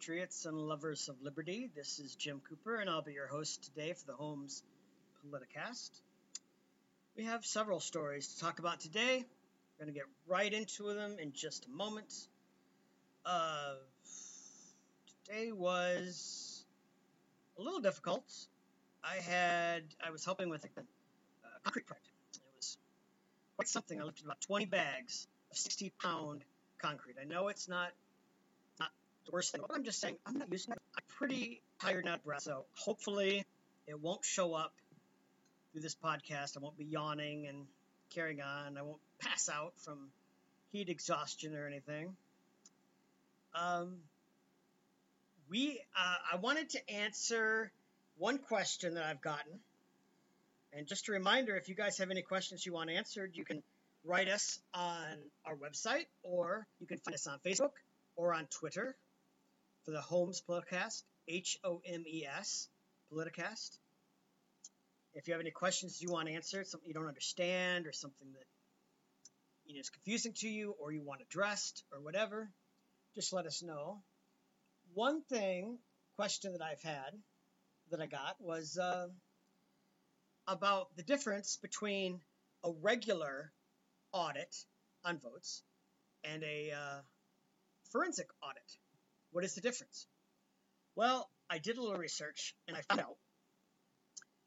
patriots and lovers of liberty. This is Jim Cooper, and I'll be your host today for the Homes Politicast. We have several stories to talk about today. We're going to get right into them in just a moment. Uh, today was a little difficult. I had I was helping with a, a concrete project. It was quite something. I lifted about 20 bags of 60 pound concrete. I know it's not not thing, but I'm just saying I'm not using it. I'm pretty tired now, breath, so hopefully it won't show up through this podcast. I won't be yawning and carrying on. I won't pass out from heat exhaustion or anything. Um, we uh, I wanted to answer one question that I've gotten. And just a reminder, if you guys have any questions you want answered, you can write us on our website, or you can find us on Facebook or on Twitter for the Homes Politicast, H O M E S, Politicast. If you have any questions you want answered, something you don't understand, or something that you know, is confusing to you, or you want addressed, or whatever, just let us know. One thing, question that I've had, that I got, was uh, about the difference between a regular audit on votes and a uh, forensic audit. What is the difference? Well, I did a little research and I found out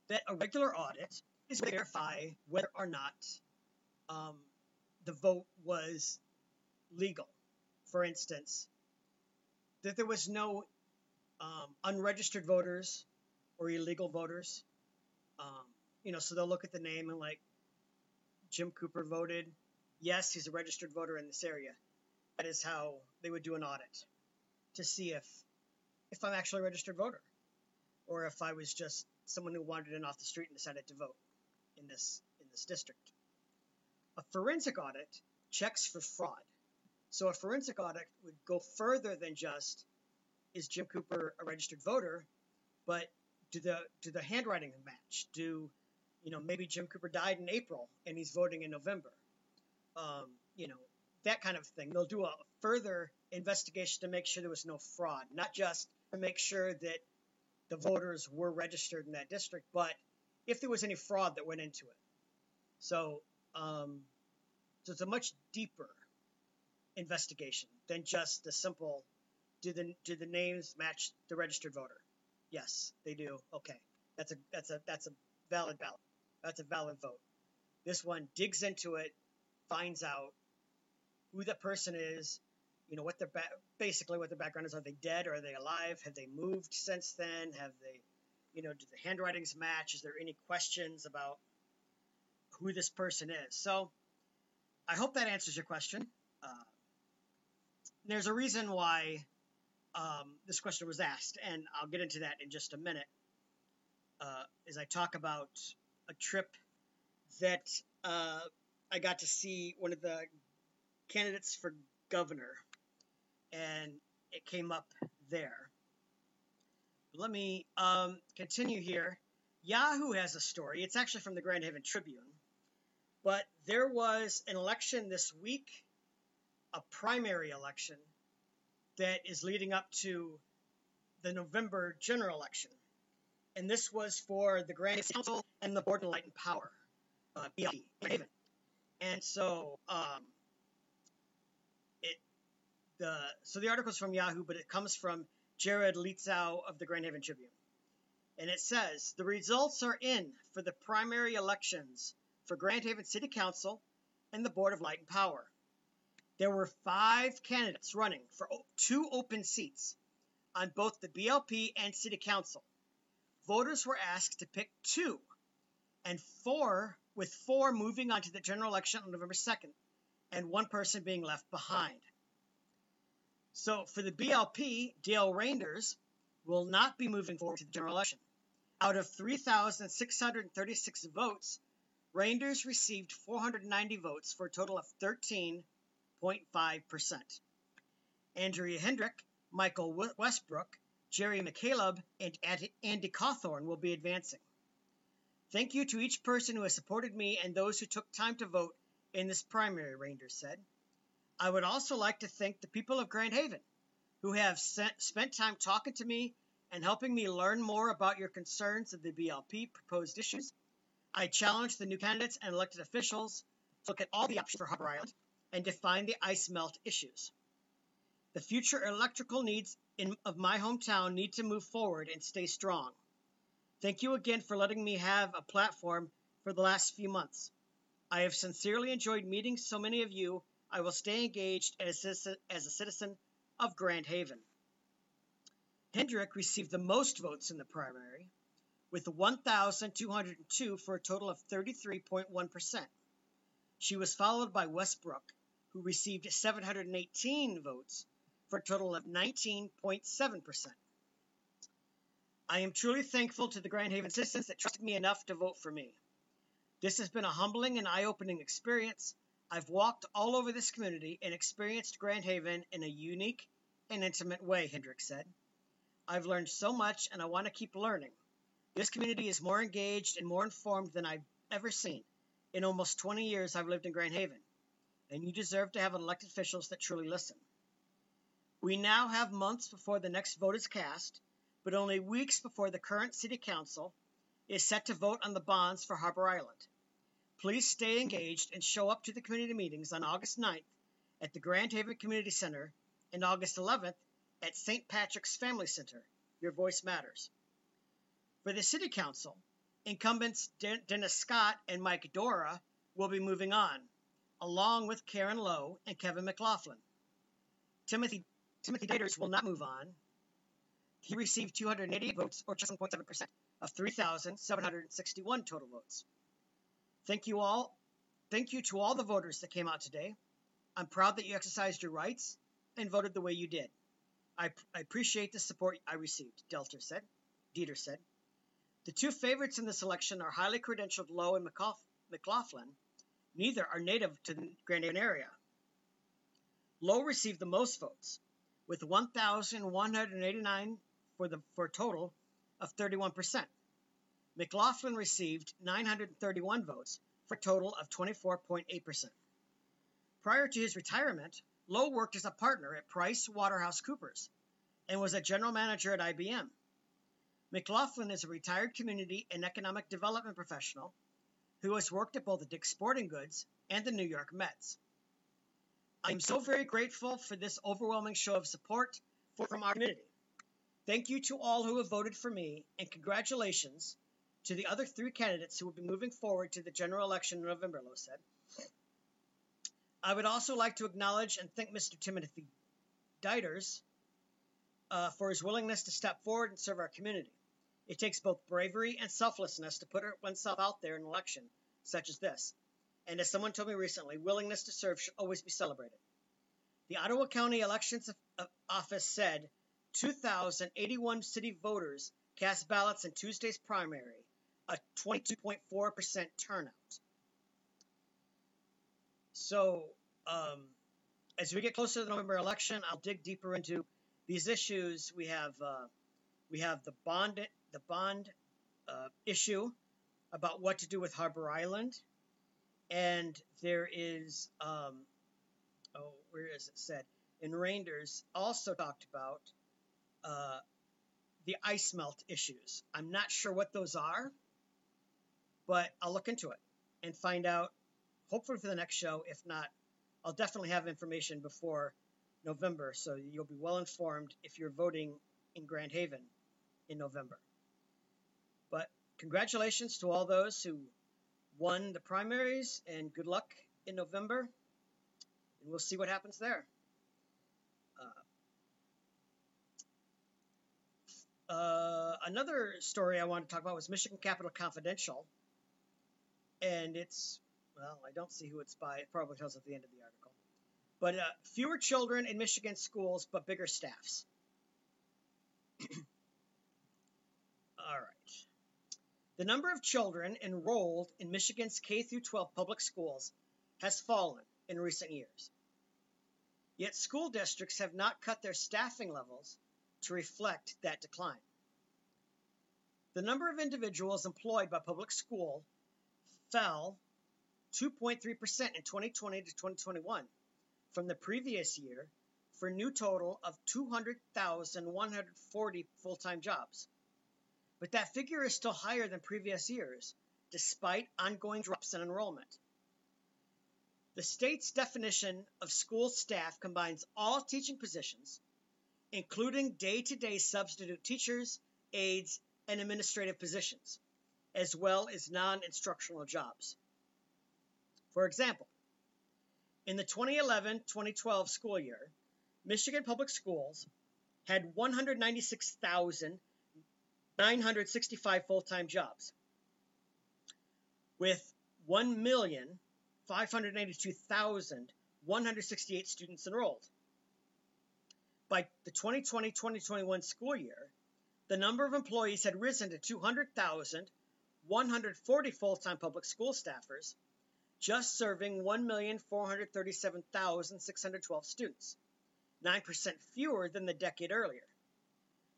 that a regular audit is to verify whether or not um, the vote was legal. For instance, that there was no um, unregistered voters or illegal voters. Um, you know, so they'll look at the name and like, Jim Cooper voted. Yes, he's a registered voter in this area. That is how they would do an audit to see if if I'm actually a registered voter or if I was just someone who wandered in off the street and decided to vote in this in this district. A forensic audit checks for fraud. So a forensic audit would go further than just is Jim Cooper a registered voter, but do the do the handwriting match? Do you know, maybe Jim Cooper died in April and he's voting in November. Um, you know, that kind of thing. They'll do a further investigation to make sure there was no fraud, not just to make sure that the voters were registered in that district, but if there was any fraud that went into it. So, um, so it's a much deeper investigation than just the simple do the do the names match the registered voter? Yes, they do. Okay, that's a that's a that's a valid ballot. That's a valid vote. This one digs into it, finds out who the person is, you know, what their ba- basically what their background is. Are they dead? Or are they alive? Have they moved since then? Have they, you know, do the handwritings match? Is there any questions about who this person is? So, I hope that answers your question. Uh, there's a reason why um, this question was asked, and I'll get into that in just a minute. Uh, as I talk about a trip that uh, I got to see one of the candidates for governor, and it came up there. Let me um, continue here. Yahoo has a story. It's actually from the Grand Haven Tribune. But there was an election this week, a primary election, that is leading up to the November general election and this was for the Grand Council and the Board of Light and Power, uh, BLP, Haven. And so, um, the so the article is from Yahoo, but it comes from Jared Lietzau of the Grand Haven Tribune, and it says the results are in for the primary elections for Grand Haven City Council and the Board of Light and Power. There were five candidates running for two open seats on both the BLP and City Council voters were asked to pick two, and four, with four moving on to the general election on November 2nd, and one person being left behind. So for the BLP, Dale Reynders will not be moving forward to the general election. Out of 3,636 votes, Reynders received 490 votes for a total of 13.5%. Andrea Hendrick, Michael Westbrook, Jerry McCaleb, and Andy Cawthorn will be advancing. Thank you to each person who has supported me and those who took time to vote in this primary, Reynders said. I would also like to thank the people of Grand Haven who have sent, spent time talking to me and helping me learn more about your concerns of the BLP proposed issues. I challenge the new candidates and elected officials to look at all the options for Harbor Island and define the ice melt issues. The future electrical needs in, of my hometown need to move forward and stay strong. Thank you again for letting me have a platform for the last few months. I have sincerely enjoyed meeting so many of you. I will stay engaged as a, citizen of Grand Haven. Hendrick received the most votes in the primary, with 1,202 for a total of 33.1%. She was followed by Westbrook, who received 718 votes for a total of 19.7%. I am truly thankful to the Grand Haven citizens that trusted me enough to vote for me. This has been a humbling and eye opening experience. I've walked all over this community and experienced Grand Haven in a unique and intimate way, Hendrick said. I've learned so much and I want to keep learning. This community is more engaged and more informed than I've ever seen. In almost 20 years, I've lived in Grand Haven, and you deserve to have elected officials that truly listen. We now have months before the next vote is cast, but only weeks before the current City Council is set to vote on the bonds for Harbor Island. Please stay engaged and show up to the community meetings on August 9th at the Grand Haven Community Center and August 11th at St. Patrick's Family Center. Your voice matters. For the City Council, incumbents Dennis Scott and Mike Dora will be moving on, along with Karen Lowe and Kevin McLaughlin. Timothy Timothy Daters will not move on. He received 288 votes, or 7.7% of 3,761 total votes. Thank you all. Thank you to all the voters that came out today. I'm proud that you exercised your rights and voted the way you did. I, I appreciate the support I received, Delter said. Dieter said. The two favorites in this election are highly credentialed Lowe and McLaughlin. Neither are native to the Grand area. Lowe received the most votes, with 1,189 for the for a total of 31%. McLaughlin received 931 votes for a total of 24.8%. Prior to his retirement, Lowe worked as a partner at Price Waterhouse Coopers and was a general manager at IBM. McLaughlin is a retired community and economic development professional who has worked at both the Dick's Sporting Goods and the New York Mets. I am so very grateful for this overwhelming show of support from our community. Thank you to all who have voted for me, and congratulations to the other three candidates who will be moving forward to the general election in November, Lowe said. I would also like to acknowledge and thank Mr. Timothy Dieters uh, for his willingness to step forward and serve our community. It takes both bravery and selflessness to put oneself out there in an election such as this. And as someone told me recently, willingness to serve should always be celebrated. The Ottawa County Elections Office said 2,081 city voters cast ballots in Tuesday's primary, a 22.4% turnout. So, um, as we get closer to the November election, I'll dig deeper into these issues. We have uh, we have the bond the bond uh, issue about what to do with Harbor Island, and there is um, oh where is it said in Reynders also talked about uh, the ice melt issues. I'm not sure what those are, but I'll look into it and find out, hopefully for the next show. If not, I'll definitely have information before November, so you'll be well informed if you're voting in Grand Haven in November. But congratulations to all those who won the primaries, and good luck in November. And we'll see what happens there. Uh, another story I wanted to talk about was Michigan Capital Confidential. And it's, well, I don't see who it's by. It probably tells at the end of the article. But uh, fewer children in Michigan schools, but bigger staffs. All right. The number of children enrolled in Michigan's K through 12 public schools has fallen in recent years. Yet school districts have not cut their staffing levels to reflect that decline. The number of individuals employed by public school fell 2.3% in 2020 to 2021 from the previous year for a new total of 200,140 full time jobs. But that figure is still higher than previous years, despite ongoing drops in enrollment. The state's definition of school staff combines all teaching positions, including day to day substitute teachers, aides, and administrative positions, as well as non instructional jobs. For example, in the 2011 2012 school year, Michigan Public Schools had 196,965 full time jobs, with 1,582,168 students enrolled. By the 2020 2021 school year, the number of employees had risen to 200,140 full time public school staffers, just serving 1,437,612 students, 9% fewer than the decade earlier.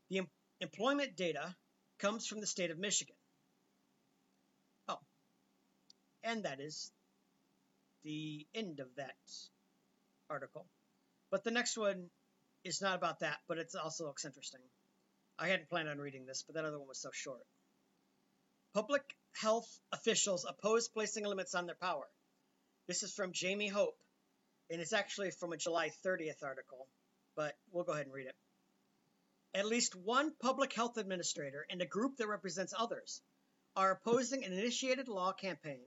The em- employment data comes from the state of Michigan. Oh, and that is the end of that article. But the next one is not about that, but it also looks interesting. I hadn't planned on reading this, but that other one was so short. Public health officials oppose placing limits on their power. This is from Jamie Hope, and it's actually from a July 30th article, but we'll go ahead and read it. At least one public health administrator and a group that represents others are opposing an initiated law campaign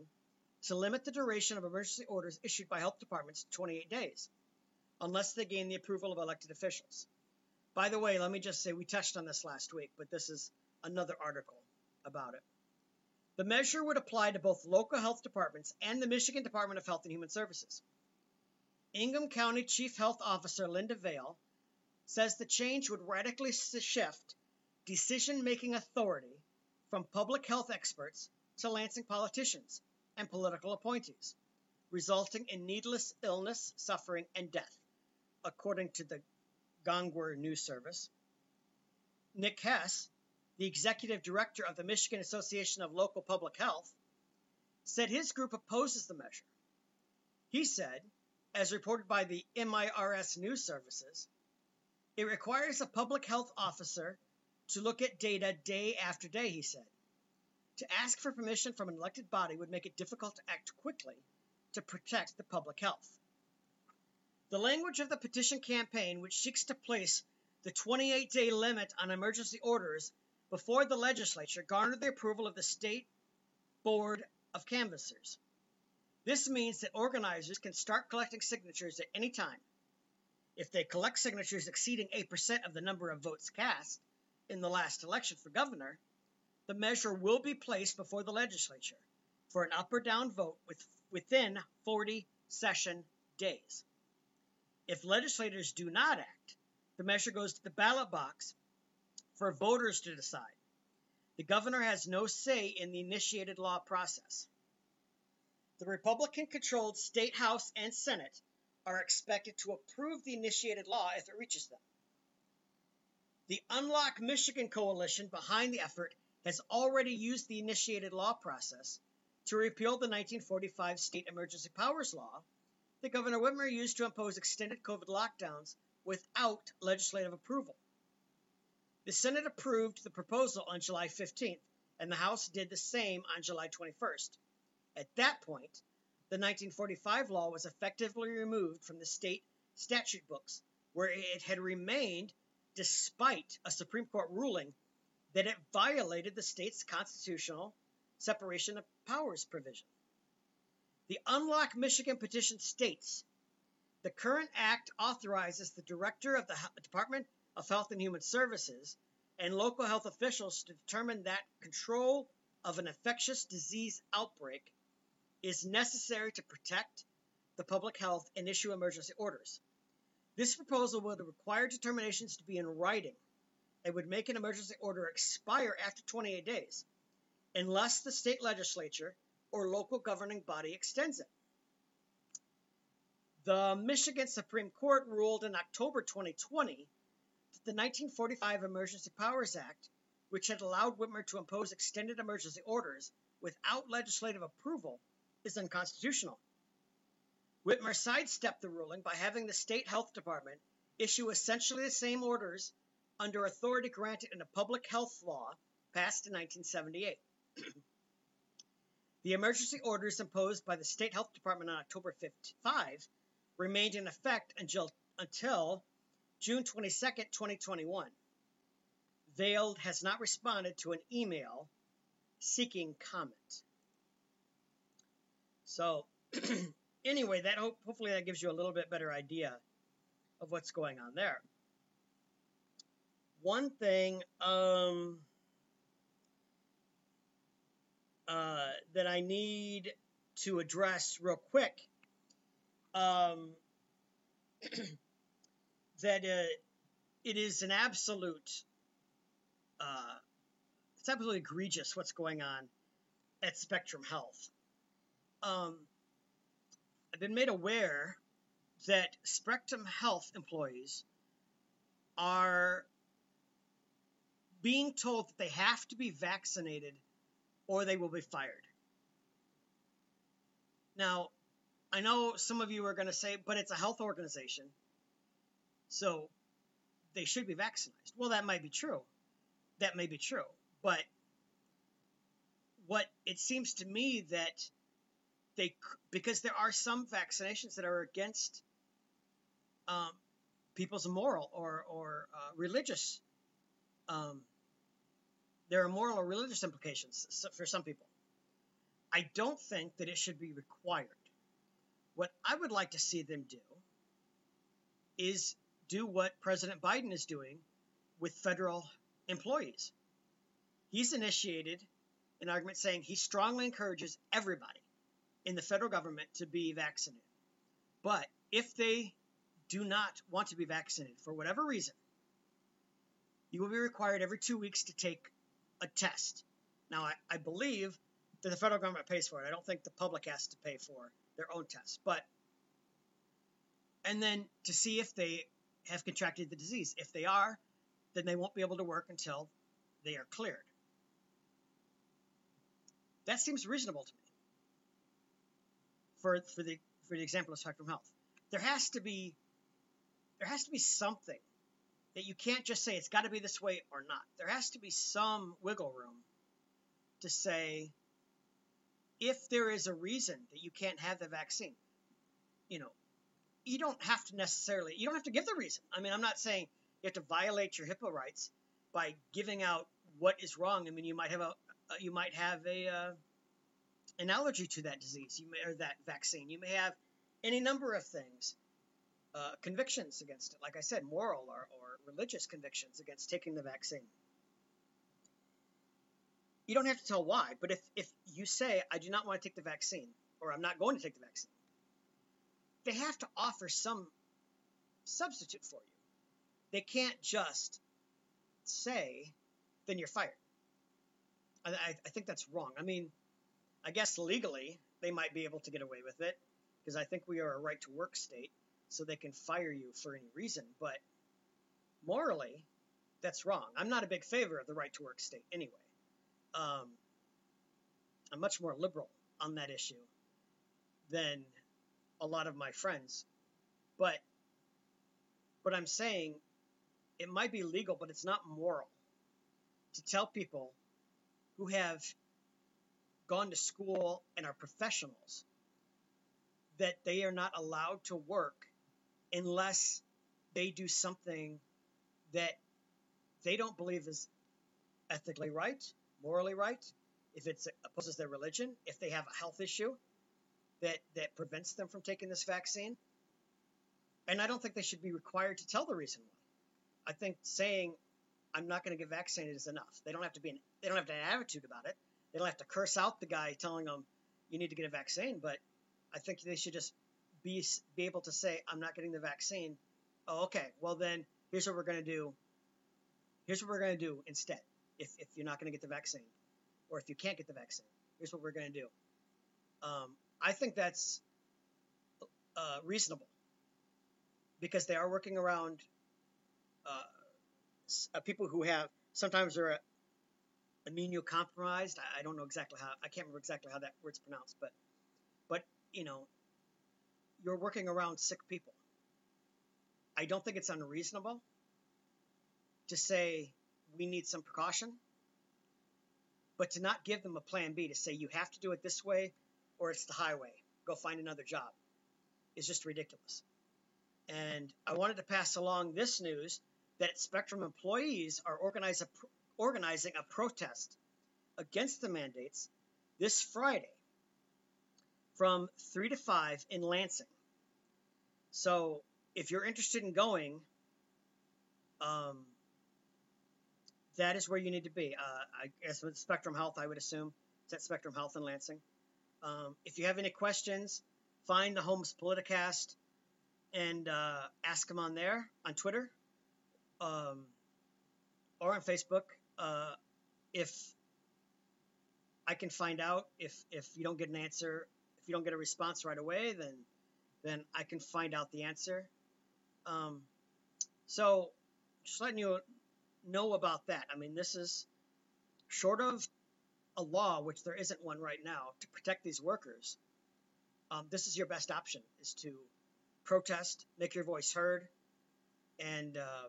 to limit the duration of emergency orders issued by health departments to 28 days, unless they gain the approval of elected officials. By the way, let me just say we touched on this last week, but this is another article about it. The measure would apply to both local health departments and the Michigan Department of Health and Human Services. Ingham County Chief Health Officer Linda Vail says the change would radically shift decision making authority from public health experts to Lansing politicians and political appointees, resulting in needless illness, suffering, and death, according to the Gongwer News Service. Nick Hess, the executive director of the Michigan Association of Local Public Health, said his group opposes the measure. He said, as reported by the MIRS News Services, it requires a public health officer to look at data day after day, he said. To ask for permission from an elected body would make it difficult to act quickly to protect the public health. The language of the petition campaign, which seeks to place the 28 day limit on emergency orders before the legislature, garnered the approval of the State Board of Canvassers. This means that organizers can start collecting signatures at any time. If they collect signatures exceeding 8% of the number of votes cast in the last election for governor, the measure will be placed before the legislature for an up or down vote with, within 40 session days. If legislators do not act, the measure goes to the ballot box for voters to decide. The governor has no say in the initiated law process. The Republican controlled state House and Senate are expected to approve the initiated law if it reaches them. The Unlock Michigan coalition behind the effort has already used the initiated law process to repeal the 1945 State Emergency Powers Law that Governor Whitmer used to impose extended COVID lockdowns without legislative approval. The Senate approved the proposal on July 15th, and the House did the same on July 21st. At that point, the 1945 law was effectively removed from the state statute books, where it had remained despite a Supreme Court ruling that it violated the state's constitutional separation of powers provision. The Unlock Michigan petition states the current act authorizes the director of the Department of Health and Human Services and local health officials to determine that control of an infectious disease outbreak is necessary to protect the public health and issue emergency orders. This proposal would require determinations to be in writing and would make an emergency order expire after 28 days unless the state legislature or local governing body extends it. The Michigan Supreme Court ruled in October 2020 that the 1945 Emergency Powers Act, which had allowed Whitmer to impose extended emergency orders without legislative approval, is unconstitutional. Whitmer sidestepped the ruling by having the state health department issue essentially the same orders under authority granted in a public health law passed in 1978. the emergency orders imposed by the State Health Department on October 5 remained in effect until, until June 22, 2021. Vail has not responded to an email seeking comment. So, anyway, that hope, hopefully that gives you a little bit better idea of what's going on there. One thing um, uh, that I need to address real quick um, that uh, it is an absolute uh, it's absolutely egregious what's going on at Spectrum Health. Um, I've been made aware that Spectrum Health employees are being told that they have to be vaccinated or they will be fired. Now, I know some of you are going to say, but it's a health organization, so they should be vaccinated. Well, that might be true. That may be true. But what it seems to me that they, because there are some vaccinations that are against um, people's moral or, or uh, religious, um, there are moral or religious implications for some people. I don't think that it should be required. What I would like to see them do is do what President Biden is doing with federal employees. He's initiated an argument saying he strongly encourages everybody in the federal government to be vaccinated. But if they do not want to be vaccinated for whatever reason, you will be required every two weeks to take a test. Now, I, I believe that the federal government pays for it. I don't think the public has to pay for their own tests. But and then to see if they have contracted the disease. If they are, then they won't be able to work until they are cleared. That seems reasonable to me. For for the for the example of Spectrum Health, there has to be there has to be something that you can't just say it's got to be this way or not. There has to be some wiggle room to say if there is a reason that you can't have the vaccine, you know, you don't have to necessarily, you don't have to give the reason. I mean, I'm not saying you have to violate your HIPAA rights by giving out what is wrong. I mean, you might have a, you might have a, uh, an allergy to that disease, you may, or that vaccine. You may have any number of things, uh, convictions against it. Like I said, moral or, or religious convictions against taking the vaccine you don't have to tell why, but if, if you say, I do not want to take the vaccine, or I'm not going to take the vaccine, they have to offer some substitute for you. They can't just say, then you're fired. I, I, think that's wrong. I mean, I guess legally they might be able to get away with it because I think we are a right to work state, so they can fire you for any reason. But morally, that's wrong. I'm not a big favor of the right to work state anyway um, I'm much more liberal on that issue than a lot of my friends. But but I'm saying it might be legal, but it's not moral to tell people who have gone to school and are professionals that they are not allowed to work unless they do something that they don't believe is ethically right morally right, if it opposes their religion, if they have a health issue that, that prevents them from taking this vaccine. And I don't think they should be required to tell the reason why. I think saying I'm not going to get vaccinated is enough. They don't have to be an, they don't have to have an attitude about it. They don't have to curse out the guy telling them you need to get a vaccine. But I think they should just be be able to say I'm not getting the vaccine. Oh, okay. Well then, here's what we're going to do. Here's what we're going to do instead if, if you're not going to get the vaccine or if you can't get the vaccine. Here's what we're going to do. Um, I think that's uh, reasonable because they are working around uh, uh people who have sometimes are uh, immunocompromised. I don't know exactly how I can't remember exactly how that word's pronounced, but but you know you're working around sick people. I don't think it's unreasonable to say we need some precaution, but to not give them a plan B to say you have to do it this way or it's the highway, go find another job, It's just ridiculous. And I wanted to pass along this news that Spectrum employees are organize a, organizing a protest against the mandates this Friday from 3 to 5 in Lansing. So if you're interested in going, um, that is where you need to be. Uh, I guess with Spectrum Health, I would assume it's at Spectrum Health in Lansing. Um, if you have any questions, find the Homes Politicast and uh, ask them on there on Twitter um, or on Facebook. Uh, if I can find out if if you don't get an answer, if you don't get a response right away, then then I can find out the answer. Um, so just letting you know about that. I mean, this is short of a law, which there isn't one right now, to protect these workers. Um, this is your best option: is to protest, make your voice heard, and uh,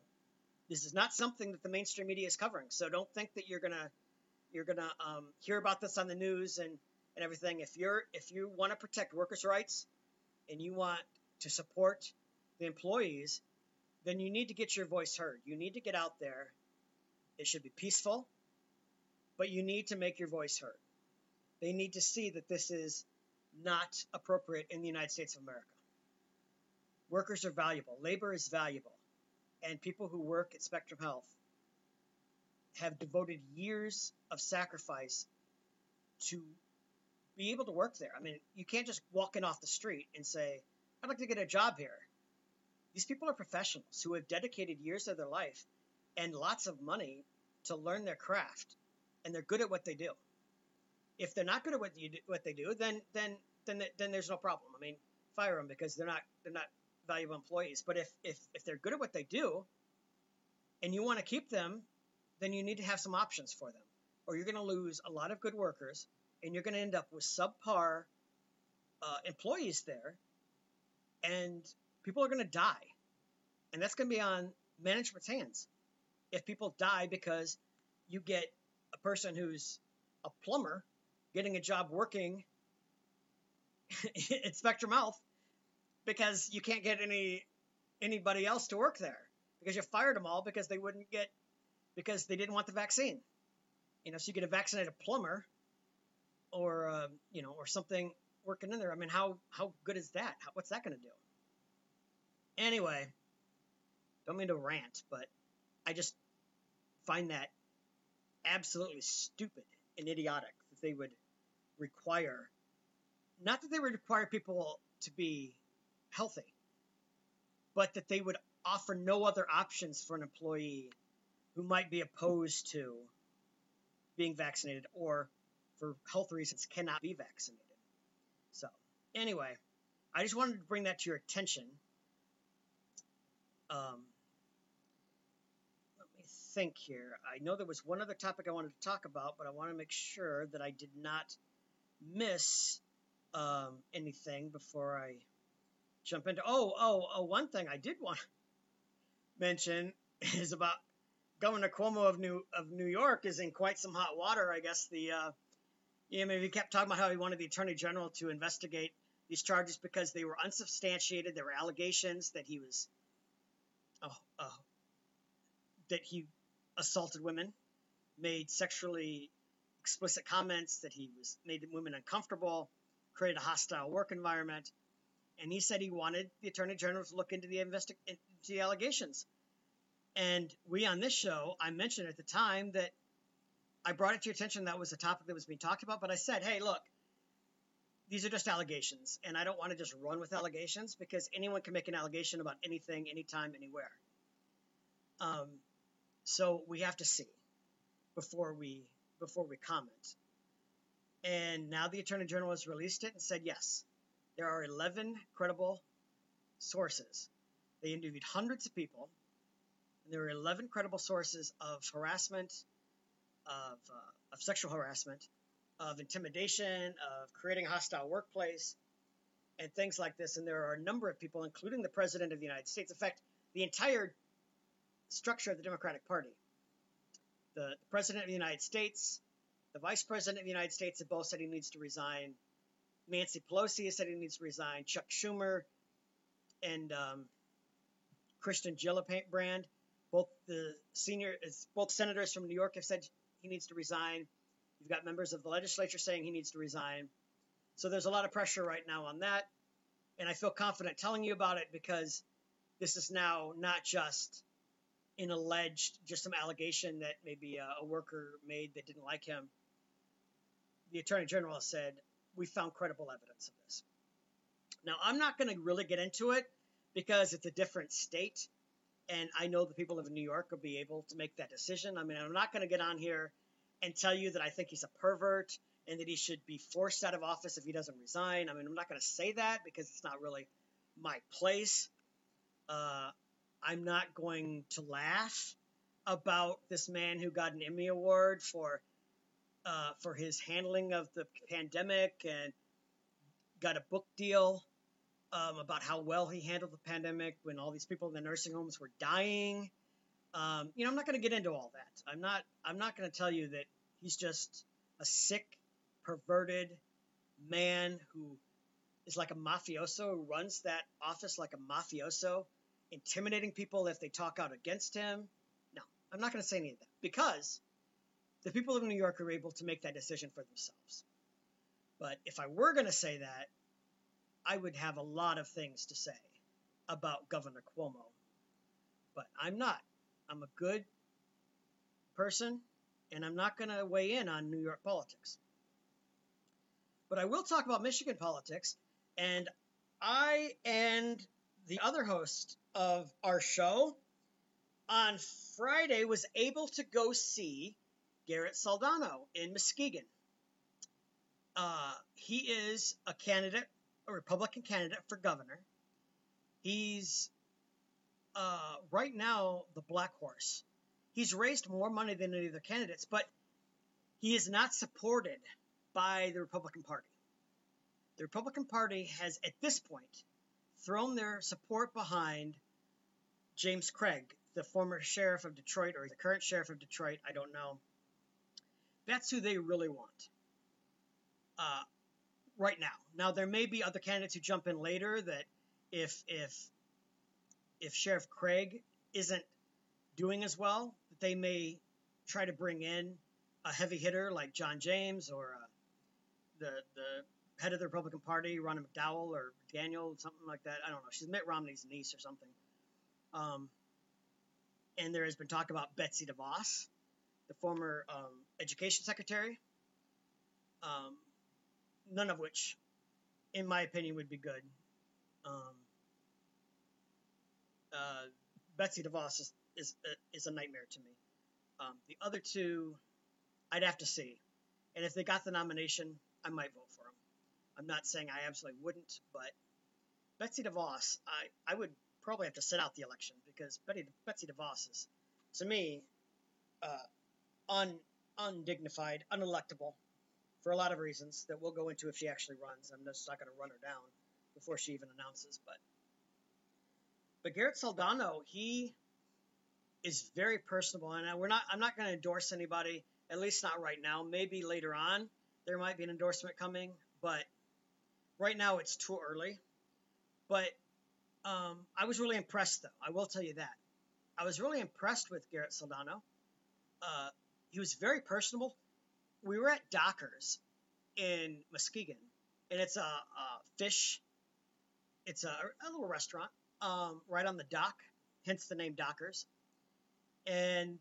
this is not something that the mainstream media is covering. So don't think that you're gonna you're gonna um, hear about this on the news and and everything. If you're if you want to protect workers' rights and you want to support the employees, then you need to get your voice heard. You need to get out there. It should be peaceful, but you need to make your voice heard. They need to see that this is not appropriate in the United States of America. Workers are valuable, labor is valuable, and people who work at Spectrum Health have devoted years of sacrifice to be able to work there. I mean, you can't just walk in off the street and say, I'd like to get a job here. These people are professionals who have dedicated years of their life and lots of money to learn their craft, and they're good at what they do. If they're not good at what you do, what they do, then then then then there's no problem. I mean, fire them because they're not they're not valuable employees. But if if if they're good at what they do, and you want to keep them, then you need to have some options for them, or you're going to lose a lot of good workers, and you're going to end up with subpar uh, employees there and people are going to die. And that's going to be on management's hands. If people die because you get a person who's a plumber getting a job working at Spectrum Health because you can't get any anybody else to work there because you fired them all because they wouldn't get because they didn't want the vaccine. You know, so you get a vaccinated plumber or uh, you know or something working in there. I mean, how how good is that? How, what's that going to do? Anyway, don't mean to rant, but I just find that absolutely stupid and idiotic that they would require, not that they would require people to be healthy, but that they would offer no other options for an employee who might be opposed to being vaccinated or for health reasons cannot be vaccinated. So, anyway, I just wanted to bring that to your attention um, think here. I know there was one other topic I wanted to talk about, but I want to make sure that I did not miss um, anything before I jump into. Oh, oh, oh! One thing I did want to mention is about Governor Cuomo of New of New York is in quite some hot water. I guess the uh, maybe he kept talking about how he wanted the Attorney General to investigate these charges because they were unsubstantiated. There were allegations that he was uh, uh, that he assaulted women, made sexually explicit comments, that he was made the women uncomfortable, created a hostile work environment, and he said he wanted the attorney general to look into the into the allegations. And we on this show, I mentioned at the time that I brought it to your attention that was a topic that was being talked about, but I said, hey, look, these are just allegations, and I don't want to just run with allegations because anyone can make an allegation about anything, anytime, anywhere. Um, so we have to see before we before we comment. And now the Attorney General has released it and said yes, there are 11 credible sources. They interviewed hundreds of people, and there were 11 credible sources of harassment, of, uh, of sexual harassment, of intimidation, of creating a hostile workplace, and things like this. And there are a number of people, including the President of the United States. In fact, the entire structure of the Democratic Party. The President of the United States, the Vice President of the United States have both said he needs to resign. Nancy Pelosi has said he needs to resign. Chuck Schumer and um, Kirsten Gillibrand, both the senior, both senators from New York have said he needs to resign. You've got members of the legislature saying he needs to resign. So there's a lot of pressure right now on that. And I feel confident telling you about it because this is now not just an alleged, just some allegation that maybe a, a worker made that didn't like him. The attorney general said, We found credible evidence of this. Now, I'm not going to really get into it because it's a different state. And I know the people of New York will be able to make that decision. I mean, I'm not going to get on here and tell you that I think he's a pervert and that he should be forced out of office if he doesn't resign. I mean, I'm not going to say that because it's not really my place. Uh, I'm not going to laugh about this man who got an Emmy Award for uh, for his handling of the pandemic and got a book deal um, about how well he handled the pandemic when all these people in the nursing homes were dying. Um, you know, I'm not going to get into all that. I'm not. I'm not going to tell you that he's just a sick, perverted man who is like a mafioso who runs that office like a mafioso, intimidating people if they talk out against him. No, I'm not going to say any of that because the people of New York are able to make that decision for themselves. But if I were going to say that, I would have a lot of things to say about Governor Cuomo. But I'm not. I'm a good person, and I'm not going to weigh in on New York politics. But I will talk about Michigan politics, and I and the other host of our show on Friday was able to go see Garrett Soldano in Muskegon. Uh, he is a candidate, a Republican candidate for governor. He's uh, right now the black horse. He's raised more money than any other candidates, but he is not supported by the Republican Party. The Republican Party has, at this point, thrown their support behind James Craig, the former sheriff of Detroit or the current sheriff of Detroit. I don't know. That's who they really want uh, right now. Now there may be other candidates who jump in later that if if if Sheriff Craig isn't doing as well, that they may try to bring in a heavy hitter like John James or uh, the the head of the Republican Party, Ronna McDowell or Daniel, something like that. I don't know. She's Mitt Romney's niece or something. Um, and there has been talk about Betsy DeVos, the former um, education secretary. Um, none of which, in my opinion, would be good. Um, uh, Betsy DeVos is is, uh, is a nightmare to me. Um, the other two, I'd have to see, and if they got the nomination, I might vote for them. I'm not saying I absolutely wouldn't, but Betsy DeVos, I, I would probably have to sit out the election because Betty, Betsy DeVos is, to me, uh, un, undignified, unelectable for a lot of reasons that we'll go into if she actually runs. I'm just not going to run her down before she even announces. But but Garrett Soldano, he is very personable, and we're not. I'm not going to endorse anybody, at least not right now. Maybe later on there might be an endorsement coming, but right now it's too early. But um, I was really impressed, though. I will tell you that. I was really impressed with Garrett Soldano. Uh, he was very personable. We were at Dockers in Muskegon, and it's a, a fish. It's a, a little restaurant um, right on the dock, hence the name Dockers. And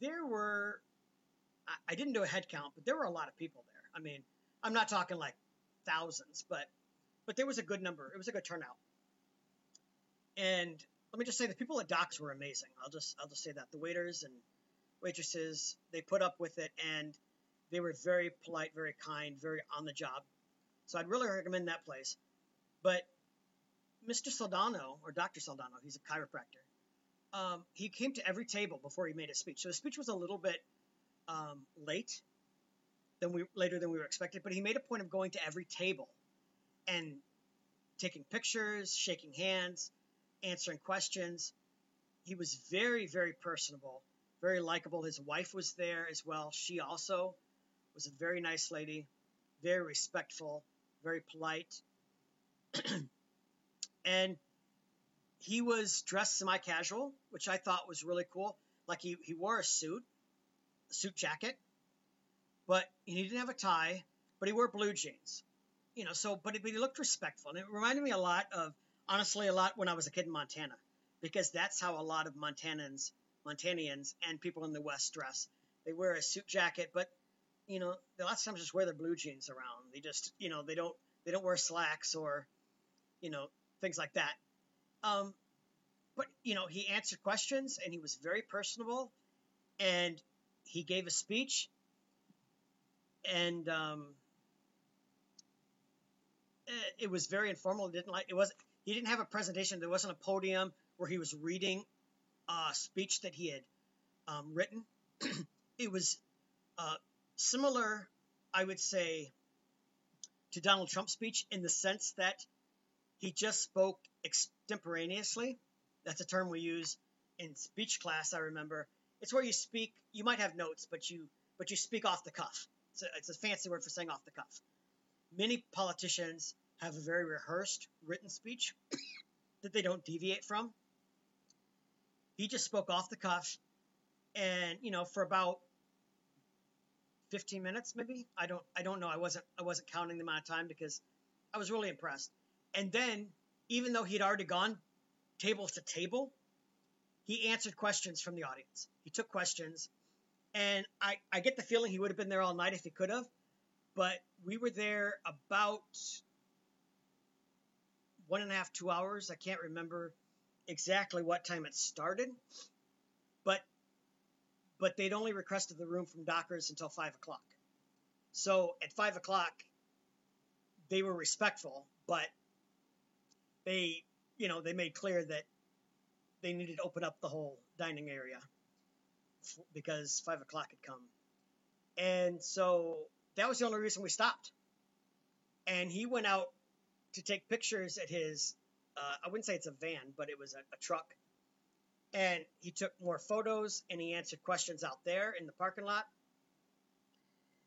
there were, I, I didn't do a head count, but there were a lot of people there. I mean, I'm not talking like thousands, but but there was a good number. It was a good turnout. And let me just say the people at Docks were amazing. I'll just I'll just say that the waiters and waitresses they put up with it and they were very polite, very kind, very on the job. So I'd really recommend that place. But Mr. Soldano or Dr. Soldano, he's a chiropractor. Um, he came to every table before he made his speech. So his speech was a little bit um, late than we later than we were expected, but he made a point of going to every table and taking pictures, shaking hands, answering questions. He was very, very personable, very likable. His wife was there as well. She also was a very nice lady, very respectful, very polite. and he was dressed semi casual, which I thought was really cool. Like he, he wore a suit, a suit jacket, but he didn't have a tie, but he wore blue jeans. You know, so, but, but he looked respectful. And it reminded me a lot of, honestly, a lot when I was a kid in Montana, because that's how a lot of Montanans, Montanians, and people in the West dress. They wear a suit jacket, but, you know, a lot of times just wear their blue jeans around. They just, you know, they don't, they don't wear slacks or, you know, things like that. Um, but you know, he answered questions and he was very personable, and he gave a speech, and um, eh, it was very informal. It didn't like it was. He didn't have a presentation. There wasn't a podium where he was reading a speech that he had um, written. it was uh, similar, I would say, to Donald Trump's speech in the sense that he just spoke extemporaneously. That's a term we use in speech class. I remember it's where you speak. You might have notes, but you but you speak off the cuff. It's a, it's a fancy word for saying off the cuff. Many politicians have a very rehearsed written speech that they don't deviate from. He just spoke off the cuff, and you know, for about 15 minutes, maybe. I don't I don't know. I wasn't I wasn't counting the amount of time because I was really impressed. And then, even though he'd already gone table to table, he answered questions from the audience. He took questions, and I, I get the feeling he would have been there all night if he could have, but we were there about one and a half, two hours. I can't remember exactly what time it started, but but they'd only requested the room from Dockers until five o'clock. So at five o'clock, they were respectful, but they, you know, they made clear that they needed to open up the whole dining area because five o'clock had come. And so that was the only reason we stopped. And he went out to take pictures at his, uh, I wouldn't say it's a van, but it was a, a truck. And he took more photos and he answered questions out there in the parking lot.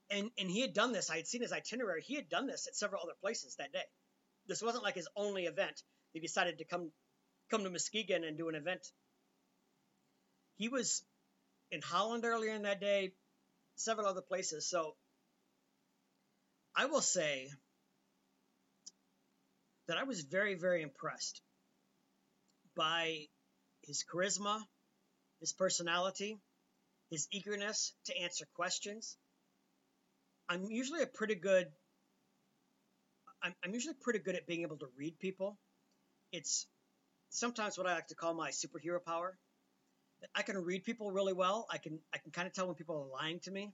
And, and he had done this. I had seen his itinerary. He had done this at several other places that day this wasn't like his only event. He decided to come come to Muskegon and do an event. He was in Holland earlier in that day, several other places. So I will say that I was very, very impressed by his charisma, his personality, his eagerness to answer questions. I'm usually a pretty good I'm, I'm usually pretty good at being able to read people. It's sometimes what I like to call my superhero power. I can read people really well. I can I can kind of tell when people are lying to me.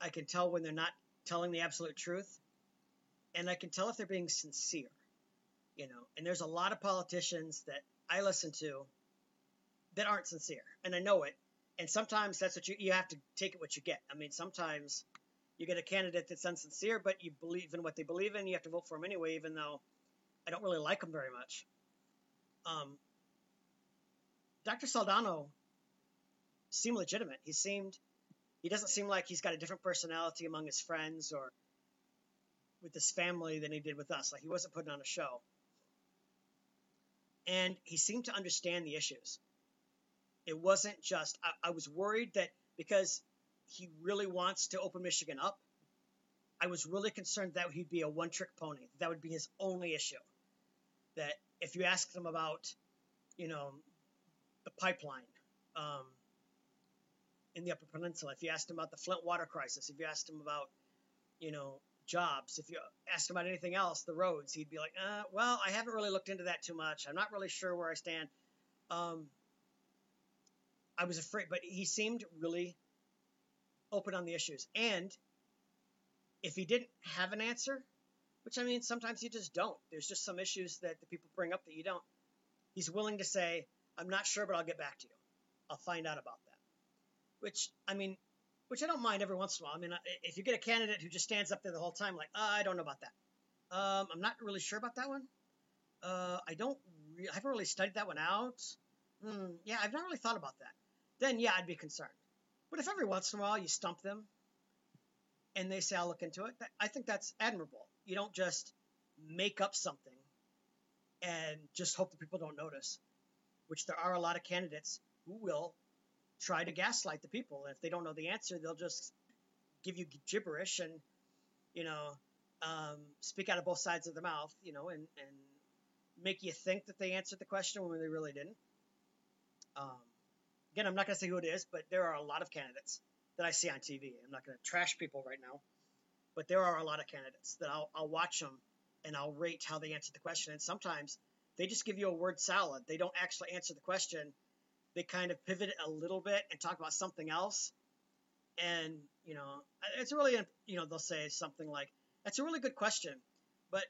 I can tell when they're not telling the absolute truth, and I can tell if they're being sincere. You know, and there's a lot of politicians that I listen to that aren't sincere, and I know it. And sometimes that's what you you have to take it what you get. I mean, sometimes you get a candidate that's unsincere, but you believe in what they believe in. You have to vote for them anyway, even though I don't really like them very much. Um, Dr. Soldano seemed legitimate. He seemed, he doesn't seem like he's got a different personality among his friends or with his family than he did with us. Like he wasn't putting on a show. And he seemed to understand the issues. It wasn't just, I, I was worried that because he really wants to open Michigan up. I was really concerned that he'd be a one trick pony. That would be his only issue. That if you asked him about, you know, pipeline um, in the Upper Peninsula, if you asked him about the Flint water crisis, if you asked him about, you know, jobs, if you asked him about anything else, the roads, he'd be like, uh, well, I haven't really looked into that too much. I'm not really sure where I stand. Um, I was afraid, but he seemed really open on the issues. And if he didn't have an answer, which I mean, sometimes you just don't. There's just some issues that the people bring up that you don't. He's willing to say, I'm not sure, but I'll get back to you. I'll find out about that. Which, I mean, which I don't mind every once in a while. I mean, if you get a candidate who just stands up there the whole time, like, oh, I don't know about that. Um, I'm not really sure about that one. Uh, I don't re- I haven't really studied that one out. Hmm, yeah, I've not really thought about that. Then yeah, I'd be concerned. But if every once in a while you stump them, and they say I'll look into it, I think that's admirable. You don't just make up something and just hope that people don't notice. Which there are a lot of candidates who will try to gaslight the people. And if they don't know the answer, they'll just give you gibberish and, you know, um, speak out of both sides of the mouth, you know, and, and make you think that they answered the question when they really didn't. Um, again, I'm not going to say who it is, but there are a lot of candidates that I see on TV. I'm not going to trash people right now, but there are a lot of candidates that I'll, I'll watch them and I'll rate how they answered the question. And sometimes they just give you a word salad. They don't actually answer the question. They kind of pivot a little bit and talk about something else. And, you know, it's really, you know, they'll say something like, that's a really good question. But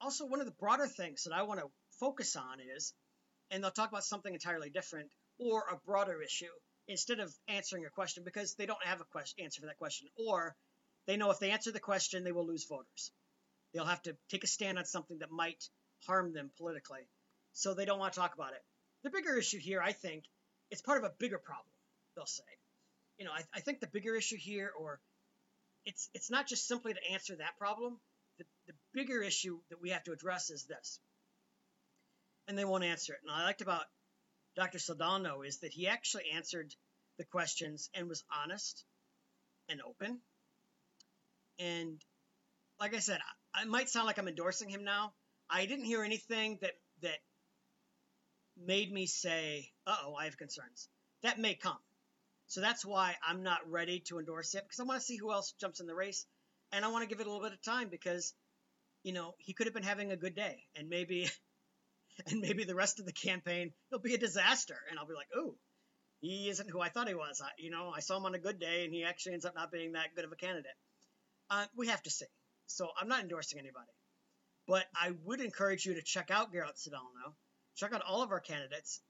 also, one of the broader things that I want to focus on is, and they'll talk about something entirely different or a broader issue instead of answering a question because they don't have a question, answer for that question. Or they know if they answer the question, they will lose voters. They'll have to take a stand on something that might harm them politically. So they don't want to talk about it. The bigger issue here, I think, it's part of a bigger problem, they'll say. You know, I, I think the bigger issue here, or it's it's not just simply to answer that problem. The, the bigger issue that we have to address is this. And they won't answer it. And I liked about Dr. Soldano is that he actually answered the questions and was honest and open. And like I said, I might sound like I'm endorsing him now. I didn't hear anything that that made me say, "Uh-oh, I have concerns." That may come. So that's why I'm not ready to endorse it because I want to see who else jumps in the race, and I want to give it a little bit of time because, you know, he could have been having a good day, and maybe, and maybe the rest of the campaign will be a disaster, and I'll be like, "Ooh, he isn't who I thought he was." I, you know, I saw him on a good day, and he actually ends up not being that good of a candidate. Uh, we have to see. So I'm not endorsing anybody. But I would encourage you to check out Garrett Soldano. Check out all of our candidates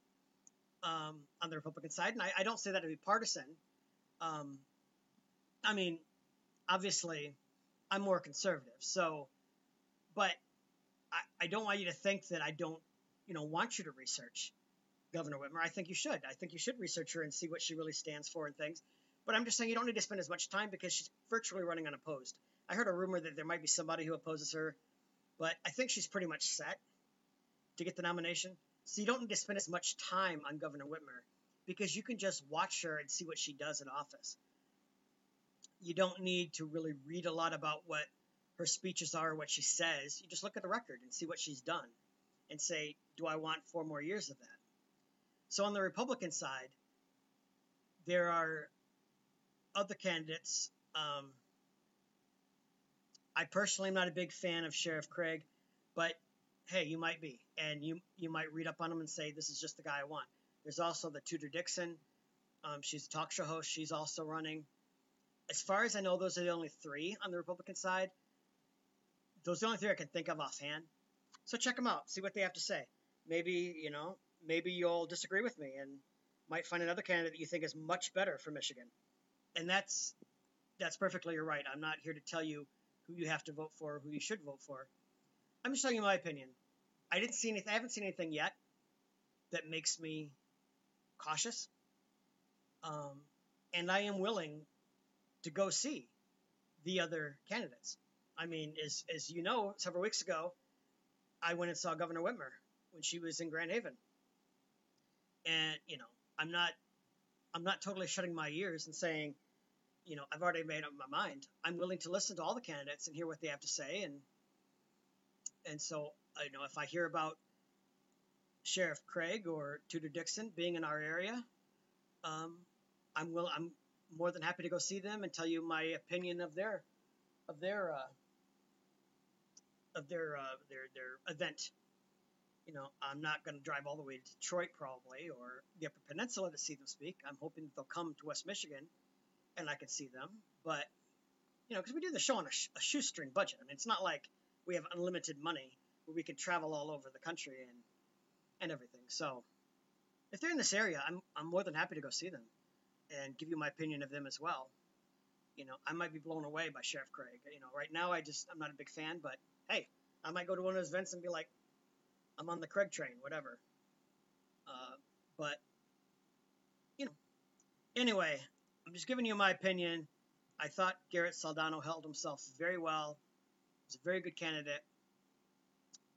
um, on the Republican side. And I, I, don't say that to be partisan. Um, I mean, obviously, I'm more conservative. So, but I, I don't want you to think that I don't, you know, want you to research Governor Whitmer. I think you should. I think you should research her and see what she really stands for and things. But I'm just saying you don't need to spend as much time because she's virtually running unopposed. I heard a rumor that there might be somebody who opposes her, but I think she's pretty much set to get the nomination. So you don't need to spend as much time on Governor Whitmer because you can just watch her and see what she does in office. You don't need to really read a lot about what her speeches are, what she says. You just look at the record and see what she's done and say, do I want four more years of that? So on the Republican side, there are other candidates. Um, I personally am not a big fan of Sheriff Craig, but hey, you might be, and you you might read up on him and say this is just the guy I want. There's also the Tudor Dixon. Um, she's a talk show host. She's also running. As far as I know, those are the only three on the Republican side. Those are the only three I can think of offhand. So check them out. See what they have to say. Maybe you know, maybe you'll disagree with me and might find another candidate that you think is much better for Michigan. And that's that's perfectly right. I'm not here to tell you who you have to vote for, who you should vote for. I'm just telling you my opinion. I didn't see anything. I haven't seen anything yet that makes me cautious. Um, and I am willing to go see the other candidates. I mean, as as you know, several weeks ago, I went and saw Governor Whitmer when she was in Grand Haven. And you know, I'm not I'm not totally shutting my ears and saying you know, I've already made up my mind. I'm willing to listen to all the candidates and hear what they have to say, and and so you know, if I hear about Sheriff Craig or Tudor Dixon being in our area, um, I'm will I'm more than happy to go see them and tell you my opinion of their of their uh, of their uh, their their event. You know, I'm not going to drive all the way to Detroit probably or the Upper Peninsula to see them speak. I'm hoping they'll come to West Michigan and I can see them. But you know, because we do the show on a, sh- a, shoestring budget. I mean, it's not like we have unlimited money where we can travel all over the country and and everything. So if they're in this area, I'm I'm more than happy to go see them and give you my opinion of them as well. You know, I might be blown away by Sheriff Craig. You know, right now I just I'm not a big fan, but hey, I might go to one of those events and be like, I'm on the Craig train, whatever. Uh, but you know, anyway, I'm just giving you my opinion. I thought Garrett Soldano held himself very well. He's a very good candidate,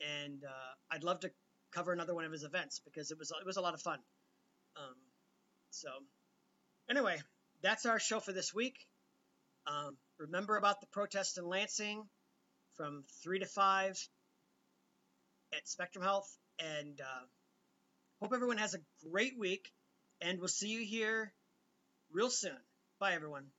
and uh, I'd love to cover another one of his events because it was it was a lot of fun. Um, so, anyway, that's our show for this week. Um, remember about the protest in Lansing from three to five at Spectrum Health, and uh, hope everyone has a great week. And we'll see you here real soon. Bye, everyone.